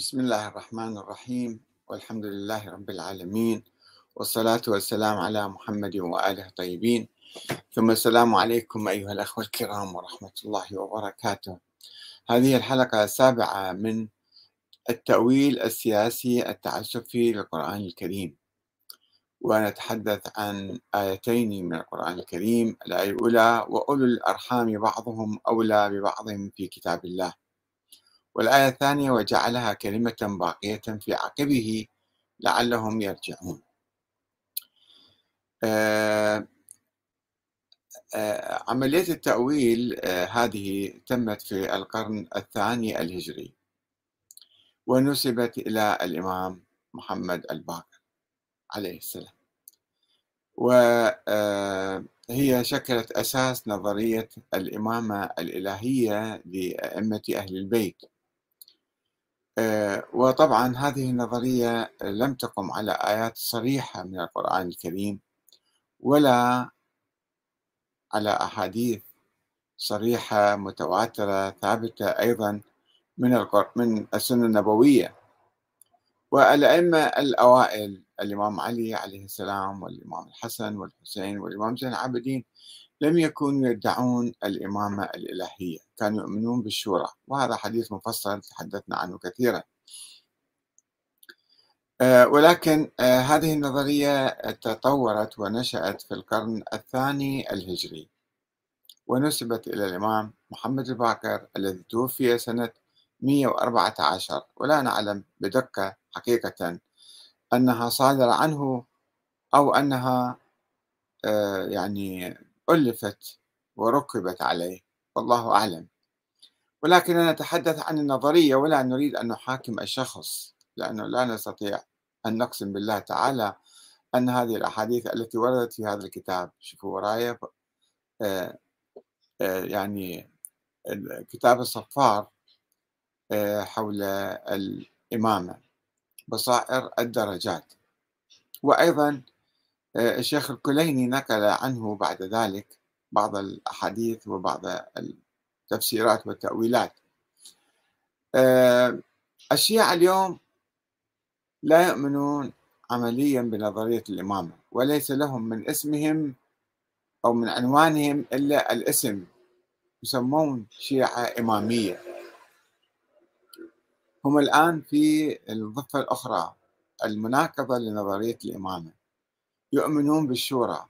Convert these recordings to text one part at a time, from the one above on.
بسم الله الرحمن الرحيم والحمد لله رب العالمين والصلاة والسلام على محمد وآله الطيبين. ثم السلام عليكم أيها الأخوة الكرام ورحمة الله وبركاته. هذه الحلقة السابعة من التأويل السياسي التعسفي للقرآن الكريم. ونتحدث عن آيتين من القرآن الكريم الآية الأولى وأولو الأرحام بعضهم أولى ببعض في كتاب الله والآية الثانية وجعلها كلمة باقية في عقبه لعلهم يرجعون. آه آه عملية التأويل آه هذه تمت في القرن الثاني الهجري ونسبت إلى الإمام محمد الباقر عليه السلام. وهي شكلت أساس نظرية الإمامة الإلهية لأئمة أهل البيت. وطبعا هذه النظرية لم تقم على آيات صريحة من القرآن الكريم ولا على أحاديث صريحة متواترة ثابتة أيضا من من السنة النبوية. والأئمة الأوائل الإمام علي عليه السلام والإمام الحسن والحسين والإمام زين العابدين لم يكونوا يدعون الإمامة الإلهية كانوا يؤمنون بالشورى وهذا حديث مفصل تحدثنا عنه كثيرا. ولكن هذه النظرية تطورت ونشأت في القرن الثاني الهجري ونسبت إلى الإمام محمد الباقر الذي توفي سنة 114 ولا نعلم بدقة حقيقة أنها صادرة عنه أو أنها يعني ألفت وركبت عليه والله أعلم. ولكننا نتحدث عن النظرية ولا نريد أن نحاكم الشخص لأنه لا نستطيع أن نقسم بالله تعالى أن هذه الأحاديث التي وردت في هذا الكتاب. شوفوا ورايا يعني كتاب الصفار حول الإمامة بصائر الدرجات. وأيضا الشيخ الكليني نقل عنه بعد ذلك بعض الأحاديث وبعض التفسيرات والتأويلات. الشيعة اليوم لا يؤمنون عمليا بنظرية الإمامة وليس لهم من اسمهم أو من عنوانهم إلا الاسم يسمون شيعة إمامية. هم الآن في الضفة الأخرى المناقضة لنظرية الإمامة. يؤمنون بالشورى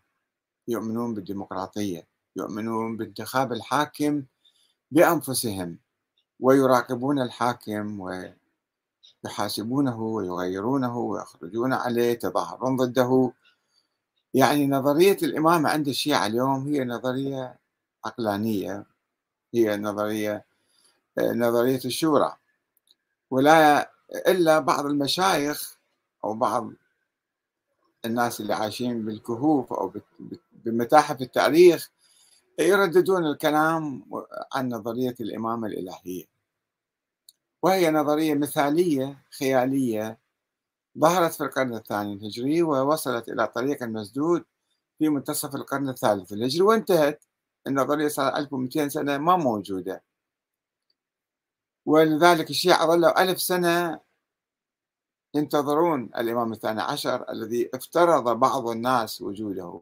يؤمنون بالديمقراطية يؤمنون بانتخاب الحاكم بأنفسهم ويراقبون الحاكم ويحاسبونه ويغيرونه ويخرجون عليه يتظاهرون ضده. يعني نظرية الإمامة عند الشيعة اليوم هي نظرية عقلانية هي نظرية نظرية الشورى ولا إلا بعض المشايخ أو بعض الناس اللي عايشين بالكهوف أو بمتاحف التاريخ يرددون الكلام عن نظرية الإمامة الإلهية. وهي نظرية مثالية خيالية ظهرت في القرن الثاني الهجري ووصلت إلى طريق مسدود في منتصف القرن الثالث الهجري وانتهت. النظرية صار 1200 سنة ما موجودة. ولذلك الشيعة ظلوا ألف سنة ينتظرون الإمام الثاني عشر الذي افترض بعض الناس وجوده.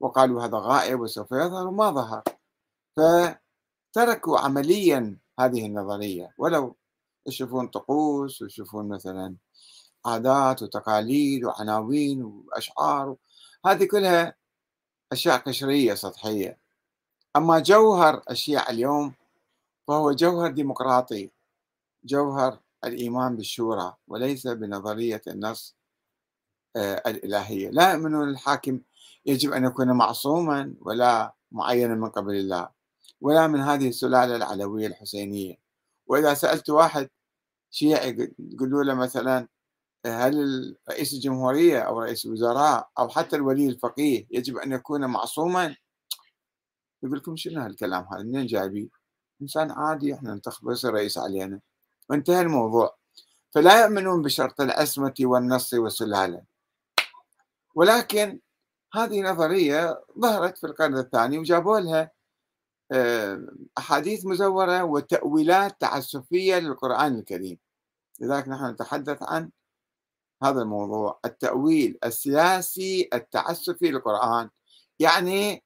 وقالوا هذا غائب وسوف يظهر وما ظهر. فتركوا عمليا هذه النظرية. ولو يشوفون طقوس ويشوفون مثلا عادات وتقاليد وعناوين وأشعار هذه كلها أشياء قشرية سطحية. أما جوهر الشيعة اليوم فهو جوهر ديمقراطي جوهر الإيمان بالشورى وليس بنظرية النص الإلهية. لا يؤمنون الحاكم يجب أن يكون معصوما ولا معينا من قبل الله ولا من هذه السلالة العلوية الحسينية. وإذا سألت واحد شيعي يقولوا له مثلا هل رئيس الجمهورية أو رئيس الوزراء أو حتى الولي الفقيه يجب أن يكون معصوما؟ يقول لكم شنو هالكلام هذا؟ منين جايبين إنسان عادي إحنا ننتخبه يصير رئيس علينا. وانتهى الموضوع. فلا يؤمنون بشرط العصمة والنص والسلالة. ولكن هذه نظرية ظهرت في القرن الثاني وجابوا لها أحاديث مزورة وتأويلات تعسفية للقرآن الكريم. لذلك نحن نتحدث عن هذا الموضوع التأويل السياسي التعسفي للقرآن يعني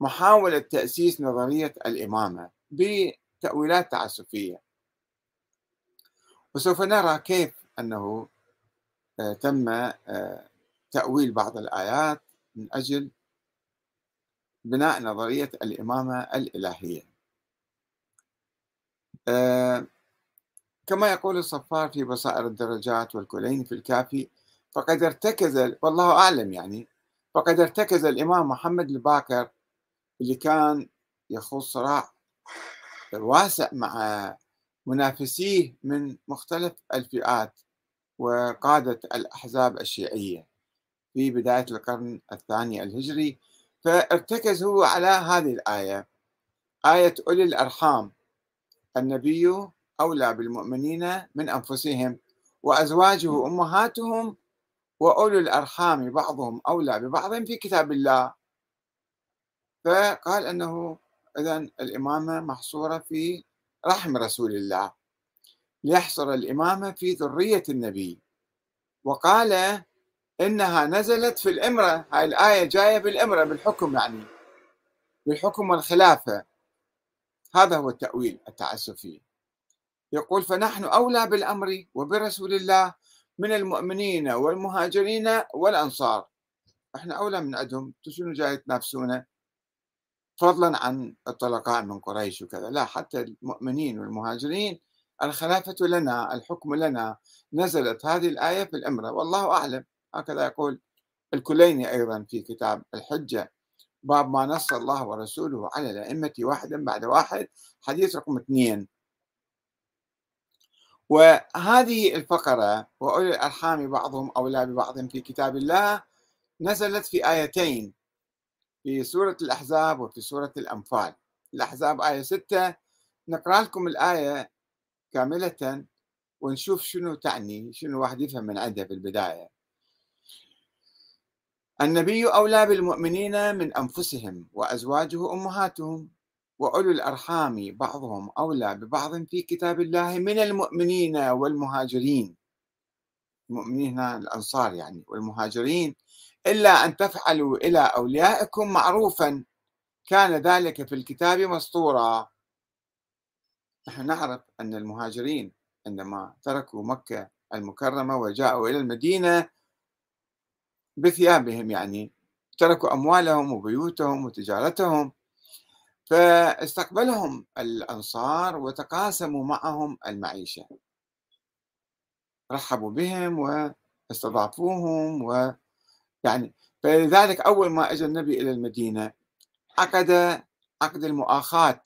محاولة تأسيس نظرية الإمامة بتأويلات تعسفية. وسوف نرى كيف أنه آه، تم آه، تأويل بعض الآيات من أجل بناء نظرية الإمامة الإلهية. آه، كما يقول الصفار في بصائر الدرجات والكلين في الكافي فقد ارتكز والله أعلم يعني فقد ارتكز الإمام محمد الباكر اللي كان يخوض صراع واسع مع منافسيه من مختلف الفئات وقادة الأحزاب الشيعية في بداية القرن الثاني الهجري فارتكز هو على هذه الآية. آية أولي الأرحام النبي أولى بالمؤمنين من أنفسهم وأزواجه أمهاتهم وأولو الأرحام بعضهم أولى ببعض في كتاب الله. فقال أنه إذا الإمامة محصورة في رحم رسول الله. ليحصر الإمامة في ذرية النبي. وقال إنها نزلت في الإمرة. هاي الآية جاية بالإمرة بالحكم يعني. بالحكم والخلافة. هذا هو التأويل التعسفي. يقول فنحن أولى بالأمر وبرسول الله من المؤمنين والمهاجرين والأنصار. إحنا أولى من عندهم. شنو جاي تنافسونا؟ فضلا عن الطلقاء من قريش وكذا. لا حتى المؤمنين والمهاجرين الخلافة لنا الحكم لنا نزلت هذه الآية في الأمرة والله أعلم. هكذا يقول الكليني أيضا في كتاب الحجة باب ما نص الله ورسوله على الأئمة واحدا بعد واحد حديث رقم اثنين. وهذه الفقرة وأولي الأرحام بعضهم أولى ببعض في كتاب الله نزلت في آيتين. في سورة الأحزاب وفي سورة الأنفال. الأحزاب آية ستة. نقرأ لكم الآية كاملة ونشوف شنو تعني شنو واحد يفهم من عندها في البداية. النبي أولى بالمؤمنين من أنفسهم وأزواجه أمهاتهم وأولو الأرحام بعضهم أولى ببعض في كتاب الله من المؤمنين والمهاجرين. المؤمنين الأنصار يعني والمهاجرين إلا أن تفعلوا إلى أوليائكم معروفا. كان ذلك في الكتاب مسطورا. نحن نعرف أن المهاجرين عندما تركوا مكة المكرمة وجاءوا إلى المدينة بثيابهم يعني تركوا أموالهم وبيوتهم وتجارتهم فاستقبلهم الأنصار وتقاسموا معهم المعيشة. رحبوا بهم واستضافوهم و يعني فلذلك أول ما أجى النبي إلى المدينة عقد عقد المؤاخاة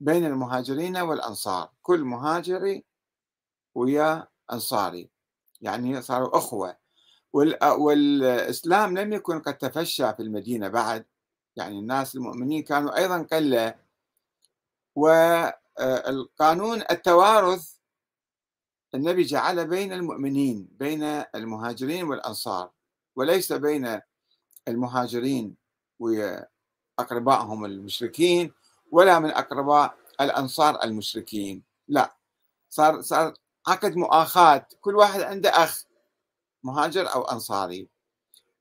بين المهاجرين والأنصار. كل مهاجري ويا أنصاري يعني صاروا أخوة. والإسلام لم يكن قد تفشى في المدينة بعد يعني الناس المؤمنين كانوا أيضا قلة. والقانون التوارث النبي جعل بين المؤمنين بين المهاجرين والأنصار. وليس بين المهاجرين وأقربائهم المشركين ولا من أقرباء الأنصار المشركين. لا صار صار عقد مؤاخاة كل واحد عنده أخ مهاجر أو أنصاري.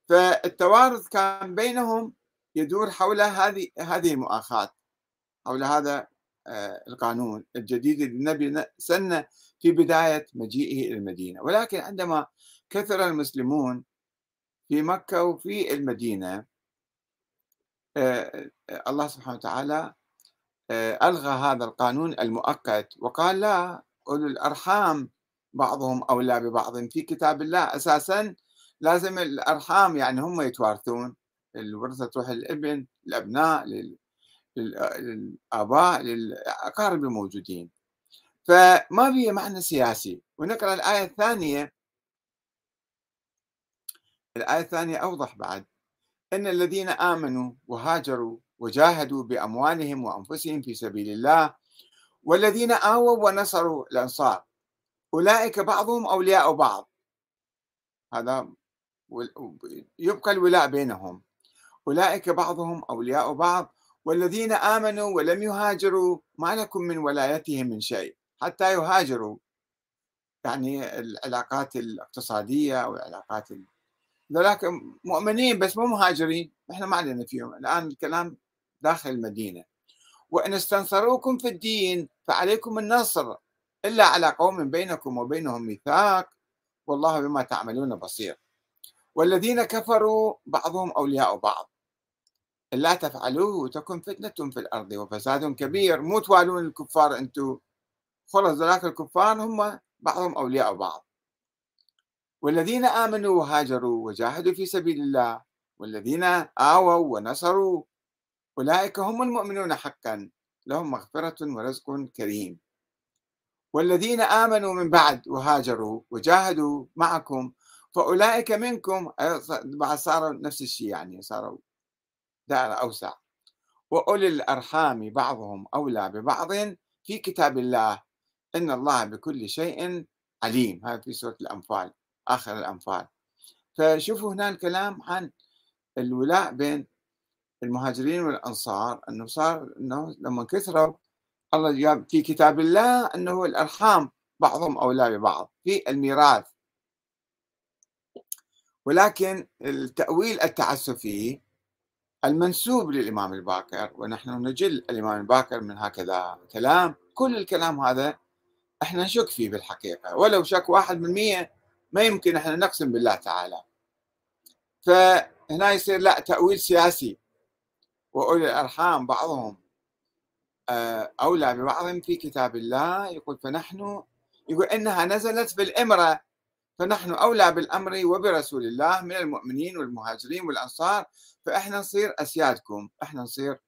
فالتوارث كان بينهم يدور حول هذه هذه المؤاخاة حول هذا آه، القانون الجديد النبي سن في بداية مجيئه إلى المدينة. ولكن عندما كثر المسلمون في مكة وفي المدينة. آه، آه، الله سبحانه وتعالى ألغى هذا القانون المؤقت وقال لا أولو الأرحام بعضهم أولى ببعض في كتاب الله. أساسا لازم الأرحام يعني هم يتوارثون. الورثة تروح للابن الأبناء للآباء للأقارب الموجودين. فما في معنى سياسي؟ ونقرأ الآية الثانية. الآية الثانية أوضح بعد. إن الذين آمنوا وهاجروا وجاهدوا بأموالهم وأنفسهم في سبيل الله والذين آووا ونصروا الأنصار أولئك بعضهم أولياء بعض. هذا يبقى الولاء بينهم. أولئك بعضهم أولياء بعض. والذين آمنوا ولم يهاجروا ما لكم من ولايتهم من شيء حتى يهاجروا. يعني العلاقات الاقتصادية أو ذلك مؤمنين بس مو مهاجرين. إحنا ما علينا فيهم. الآن الكلام داخل المدينة. وإن استنصروكم في الدين فعليكم النصر إلا على قوم بينكم وبينهم ميثاق والله بما تعملون بصير. والذين كفروا بعضهم أولياء بعض. إلا تفعلوه تكن فتنة في الأرض وفساد كبير. مو توالون الكفار أنتم خلص ذلك الكفار هم بعضهم أولياء بعض. والذين آمنوا وهاجروا وجاهدوا في سبيل الله والذين آووا ونصروا أولئك هم المؤمنون حقا لهم مغفرة ورزق كريم. والذين آمنوا من بعد وهاجروا وجاهدوا معكم فأولئك منكم بعد صاروا نفس الشيء يعني صاروا دائرة أوسع. وأولي الأرحام بعضهم أولى ببعض في كتاب الله إن الله بكل شيء عليم. هذا في سورة الأنفال. آخر الأنفال. فشوفوا هنا الكلام عن الولاء بين المهاجرين والأنصار. أنه صار أنه لما كثروا الله جاب في كتاب الله أنه الأرحام بعضهم أولى ببعض في الميراث. ولكن التأويل التعسفي المنسوب للإمام الباكر ونحن نجل الإمام الباكر من هكذا كلام. كل الكلام هذا إحنا نشك فيه بالحقيقة. ولو شك واحد من مية ما يمكن إحنا نقسم بالله تعالى. فهنا يصير لا تأويل سياسي. وأولي الأرحام بعضهم آه، أولى ببعض في كتاب الله. يقول فنحن يقول إنها نزلت بالإمرة. فنحن أولى بالأمر وبرسول الله من المؤمنين والمهاجرين والأنصار. فإحنا نصير أسيادكم إحنا نصير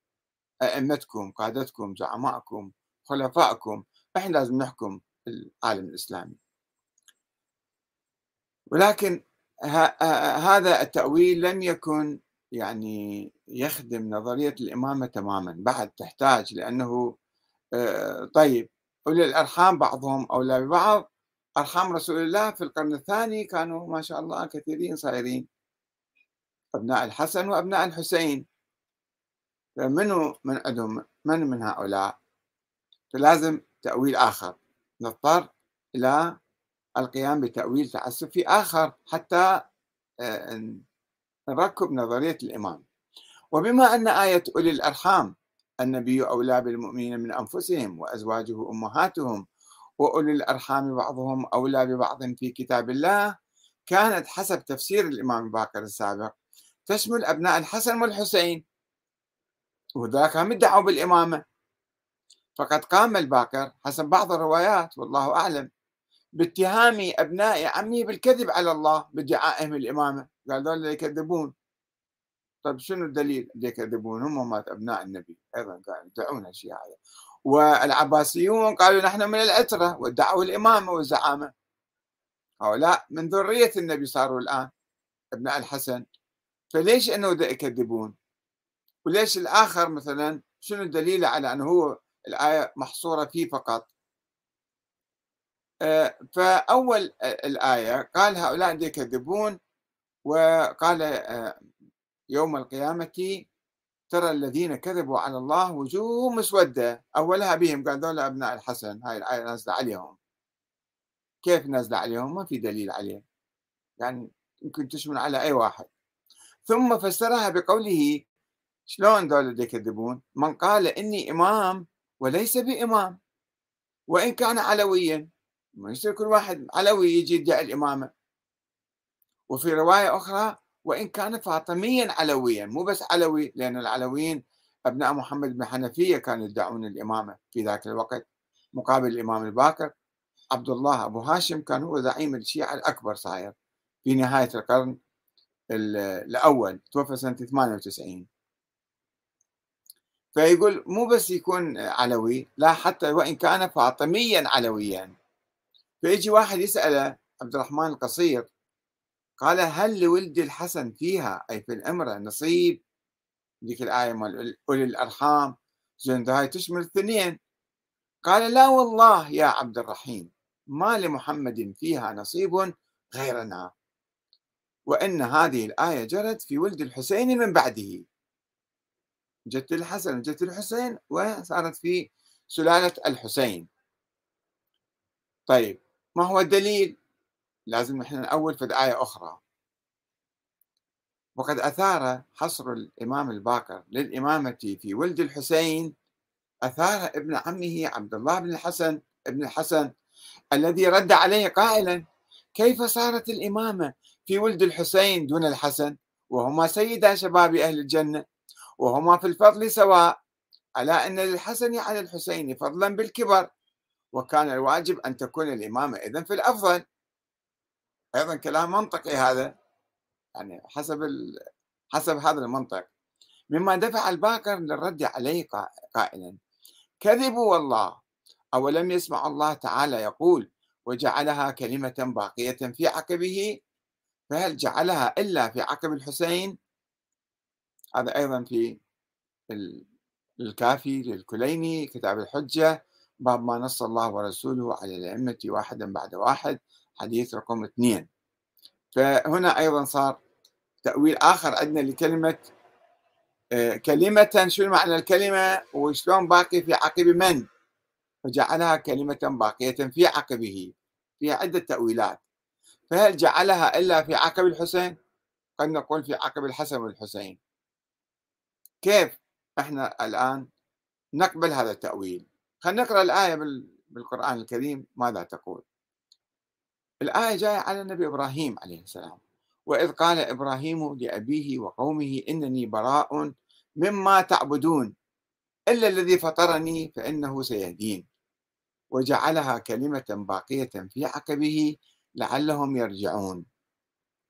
أئمتكم قادتكم زعمائكم خلفائكم إحنا لازم نحكم العالم الإسلامي. ولكن هذا التأويل لم يكن يعني يخدم نظرية الإمامة تماما بعد تحتاج لأنه آه، طيب أولي الأرحام بعضهم أولى ببعض. أرحام رسول الله في القرن الثاني كانوا ما شاء الله كثيرين صايرين. أبناء الحسن وأبناء الحسين. فمنو من عندهم من من هؤلاء؟ فلازم تأويل آخر. نضطر إلى القيام بتأويل تعسفي آخر حتى آه، نركب نظرية الإمام. وبما أن آية أولي الأرحام النبي أولى بالمؤمنين من أنفسهم وأزواجه أمهاتهم وأولي الأرحام بعضهم أولى ببعض في كتاب الله كانت حسب تفسير الإمام الباقر السابق تشمل أبناء الحسن والحسين وذاك هم ادعوا بالإمامة. فقد قام الباقر حسب بعض الروايات والله أعلم باتهام أبناء عمه بالكذب على الله بادعائهم الإمامة. قال دول يكذبون. طيب شنو الدليل؟ يكذبون هم مات أبناء النبي. أيضا قالوا يدعون الشيء هذا والعباسيون قالوا نحن من العترة وادعوا الإمامة والزعامة. هؤلاء من ذرية النبي صاروا الآن أبناء الحسن. فليش أنه يكذبون؟ وليش الآخر مثلا شنو الدليل على أنه هو الآية محصورة فيه فقط؟ فأول الآية قال هؤلاء يكذبون وقال آه، يوم القيامة ترى الذين كذبوا على الله وجوههم مسودة أولها بهم قال ذولا أبناء الحسن هاي الآية نازلة عليهم. كيف نازلة عليهم؟ ما في دليل عليه يعني يمكن تشمل على أي واحد. ثم فسرها بقوله شلون ذولا يكذبون؟ من قال إني إمام وليس بإمام وإن كان علويا. ما يصير كل واحد علوي يجي يدعي الإمامة. وفي رواية أخرى وإن كان فاطميا علويا مو بس علوي لأن العلويين أبناء محمد بن حنفية كانوا يدعون الإمامة في ذاك الوقت مقابل الإمام الباكر. عبد الله أبو هاشم كان هو زعيم الشيعة الأكبر صاير في نهاية القرن الأول توفى سنة 98 فيقول مو بس يكون علوي لا حتى وإن كان فاطميا علويا. فيجي واحد يسأله عبد الرحمن القصير قال هل لولد الحسن فيها؟ أي في الأمرة نصيب. ذيك الآية مال أولي الأرحام. زين هاي تشمل الاثنين قال لا والله يا عبد الرحيم ما لمحمد فيها نصيب غيرنا. وإن هذه الآية جرت في ولد الحسين من بعده. جت الحسن جت الحسين وصارت في سلالة الحسين. طيب ما هو الدليل؟ لازم نحن نأول في آية أخرى. وقد أثار حصر الإمام الباكر للإمامة في ولد الحسين أثار ابن عمه عبد الله بن الحسن ابن الحسن الذي رد عليه قائلا كيف صارت الإمامة في ولد الحسين دون الحسن؟ وهما سيدا شباب أهل الجنة وهما في الفضل سواء. على أن للحسن على الحسين فضلا بالكبر؟ وكان الواجب أن تكون الإمامة. إذن في الأفضل أيضا كلام منطقي هذا يعني حسب حسب هذا المنطق. مما دفع الباكر للرد عليه قائلا كذبوا والله أولم يسمع الله تعالى يقول وجعلها كلمة باقية في عقبه؟ فهل جعلها إلا في عقب الحسين؟ هذا أيضا في الكافي للكليني كتاب الحجة باب ما نص الله ورسوله على الأئمة واحدا بعد واحد حديث رقم اثنين. فهنا أيضا صار تأويل آخر عندنا لكلمة آه، كلمة شو معنى الكلمة؟ وشلون باقي في عقب من؟ فجعلها كلمة باقية في عقبه فيها عدة تأويلات. فهل جعلها إلا في عقب الحسين؟ قد نقول في عقب الحسن والحسين. كيف إحنا الآن نقبل هذا التأويل؟ خلينا نقرأ الآية بالقرآن الكريم ماذا تقول؟ الآية جاية على النبي إبراهيم عليه السلام. وإذ قال إبراهيم لأبيه وقومه إنني براء مما تعبدون إلا الذي فطرني فإنه سيهدين. وجعلها كلمة باقية في عقبه لعلهم يرجعون.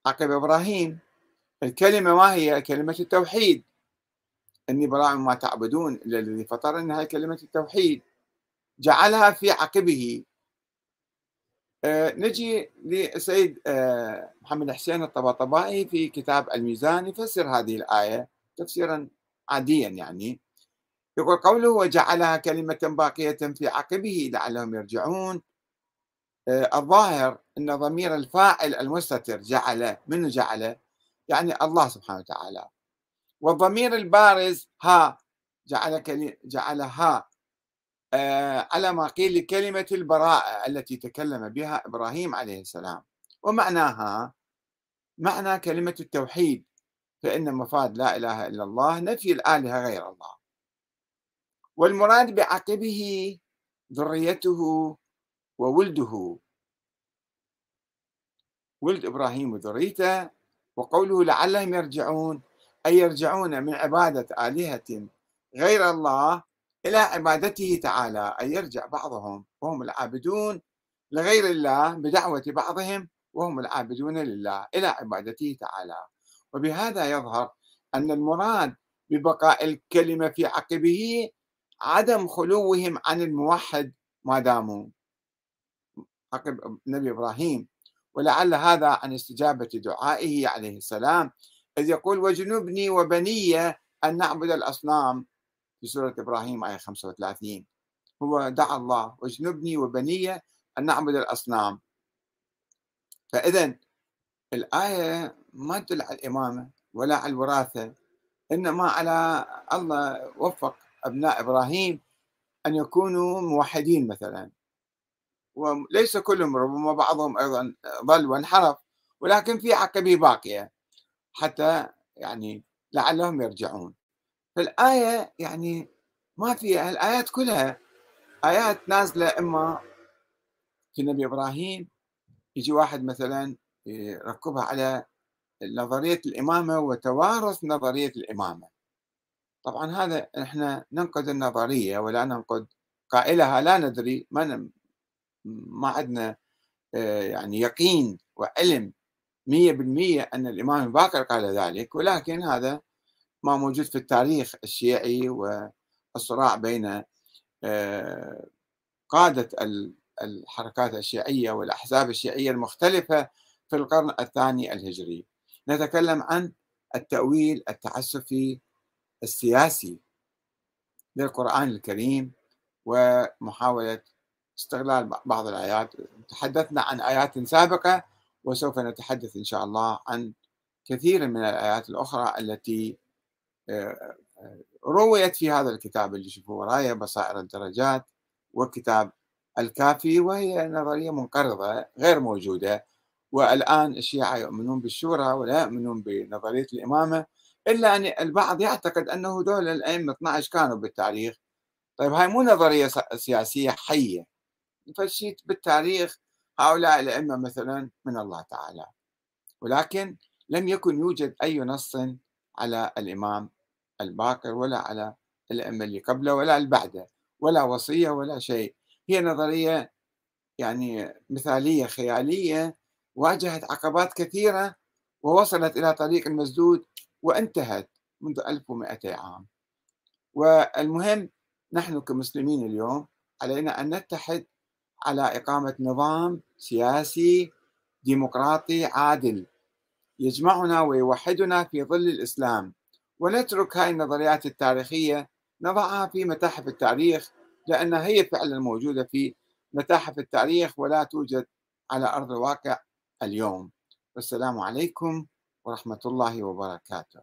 عقب إبراهيم الكلمة ما هي؟ كلمة التوحيد. إني براء مما تعبدون إلا الذي فطرني هي كلمة التوحيد. جعلها في عقبه. آه، نجي لسيد آه، محمد حسين الطباطبائي في كتاب الميزان يفسر هذه الآية تفسيرا عاديا يعني. يقول قوله وجعلها كلمة باقية في عقبه لعلهم يرجعون. آه، الظاهر أن ضمير الفاعل المستتر جعل منه جعل؟ يعني الله سبحانه وتعالى. والضمير البارز ها جعل جعلها على ما قيل لكلمة البراءة التي تكلم بها إبراهيم عليه السلام. ومعناها معنى كلمة التوحيد فإن مفاد لا إله إلا الله نفي الآلهة غير الله. والمراد بعقبه ذريته وولده. ولد إبراهيم وذريته وقوله لعلهم يرجعون أي يرجعون من عبادة آلهة غير الله إلى عبادته تعالى أن يرجع بعضهم وهم العابدون لغير الله بدعوة بعضهم وهم العابدون لله إلى عبادته تعالى. وبهذا يظهر أن المراد ببقاء الكلمة في عقبه عدم خلوهم عن الموحد ما داموا. عقب نبي إبراهيم. ولعل هذا عن استجابة دعائه عليه السلام إذ يقول وجنبني وبني أن نعبد الأصنام في سورة إبراهيم آية 35 هو دعا الله واجنبني وبني أن نعبد الأصنام. فإذا الآية ما تدل على الإمامة ولا على الوراثة إنما على الله وفق أبناء إبراهيم أن يكونوا موحدين مثلا. وليس كلهم ربما بعضهم أيضا ضل وانحرف ولكن في عقبة باقية. حتى يعني لعلهم يرجعون. فالآية يعني ما فيها الآيات كلها آيات نازلة إما في نبي إبراهيم يجي واحد مثلا يركبها على نظرية الإمامة وتوارث نظرية الإمامة. طبعا هذا إحنا ننقد النظرية ولا ننقد قائلها لا ندري ما ما عندنا آه، يعني يقين وعلم مية بالمية أن الإمام الباقر قال ذلك ولكن هذا ما موجود في التاريخ الشيعي والصراع بين آه، قادة الحركات الشيعية والأحزاب الشيعية المختلفة في القرن الثاني الهجري. نتكلم عن التأويل التعسفي السياسي للقرآن الكريم ومحاولة استغلال بعض الآيات. تحدثنا عن آيات سابقة وسوف نتحدث إن شاء الله عن كثير من الآيات الأخرى التي رويت في هذا الكتاب اللي شوفوا ورايا بصائر الدرجات وكتاب الكافي وهي نظرية منقرضة غير موجودة. والآن الشيعة يؤمنون بالشورى ولا يؤمنون بنظرية الإمامة إلا أن البعض يعتقد أنه دول الأئمة 12 كانوا بالتاريخ. طيب هاي مو نظرية سياسية حية. فشيت بالتاريخ هؤلاء الأئمة مثلا من الله تعالى. ولكن لم يكن يوجد أي نص على الإمام الباقر ولا على الأئمة اللي قبله ولا اللي بعده ولا وصية ولا شيء. هي نظرية يعني مثالية خيالية واجهت عقبات كثيرة ووصلت إلى طريق المسدود وانتهت منذ 1200 عام. والمهم نحن كمسلمين اليوم علينا أن نتحد على إقامة نظام سياسي ديمقراطي عادل يجمعنا ويوحدنا في ظل الإسلام. ونترك هاي النظريات التاريخية نضعها في متاحف التاريخ لأنها هي فعلا موجودة في متاحف التاريخ ولا توجد على أرض الواقع اليوم. والسلام عليكم ورحمة الله وبركاته.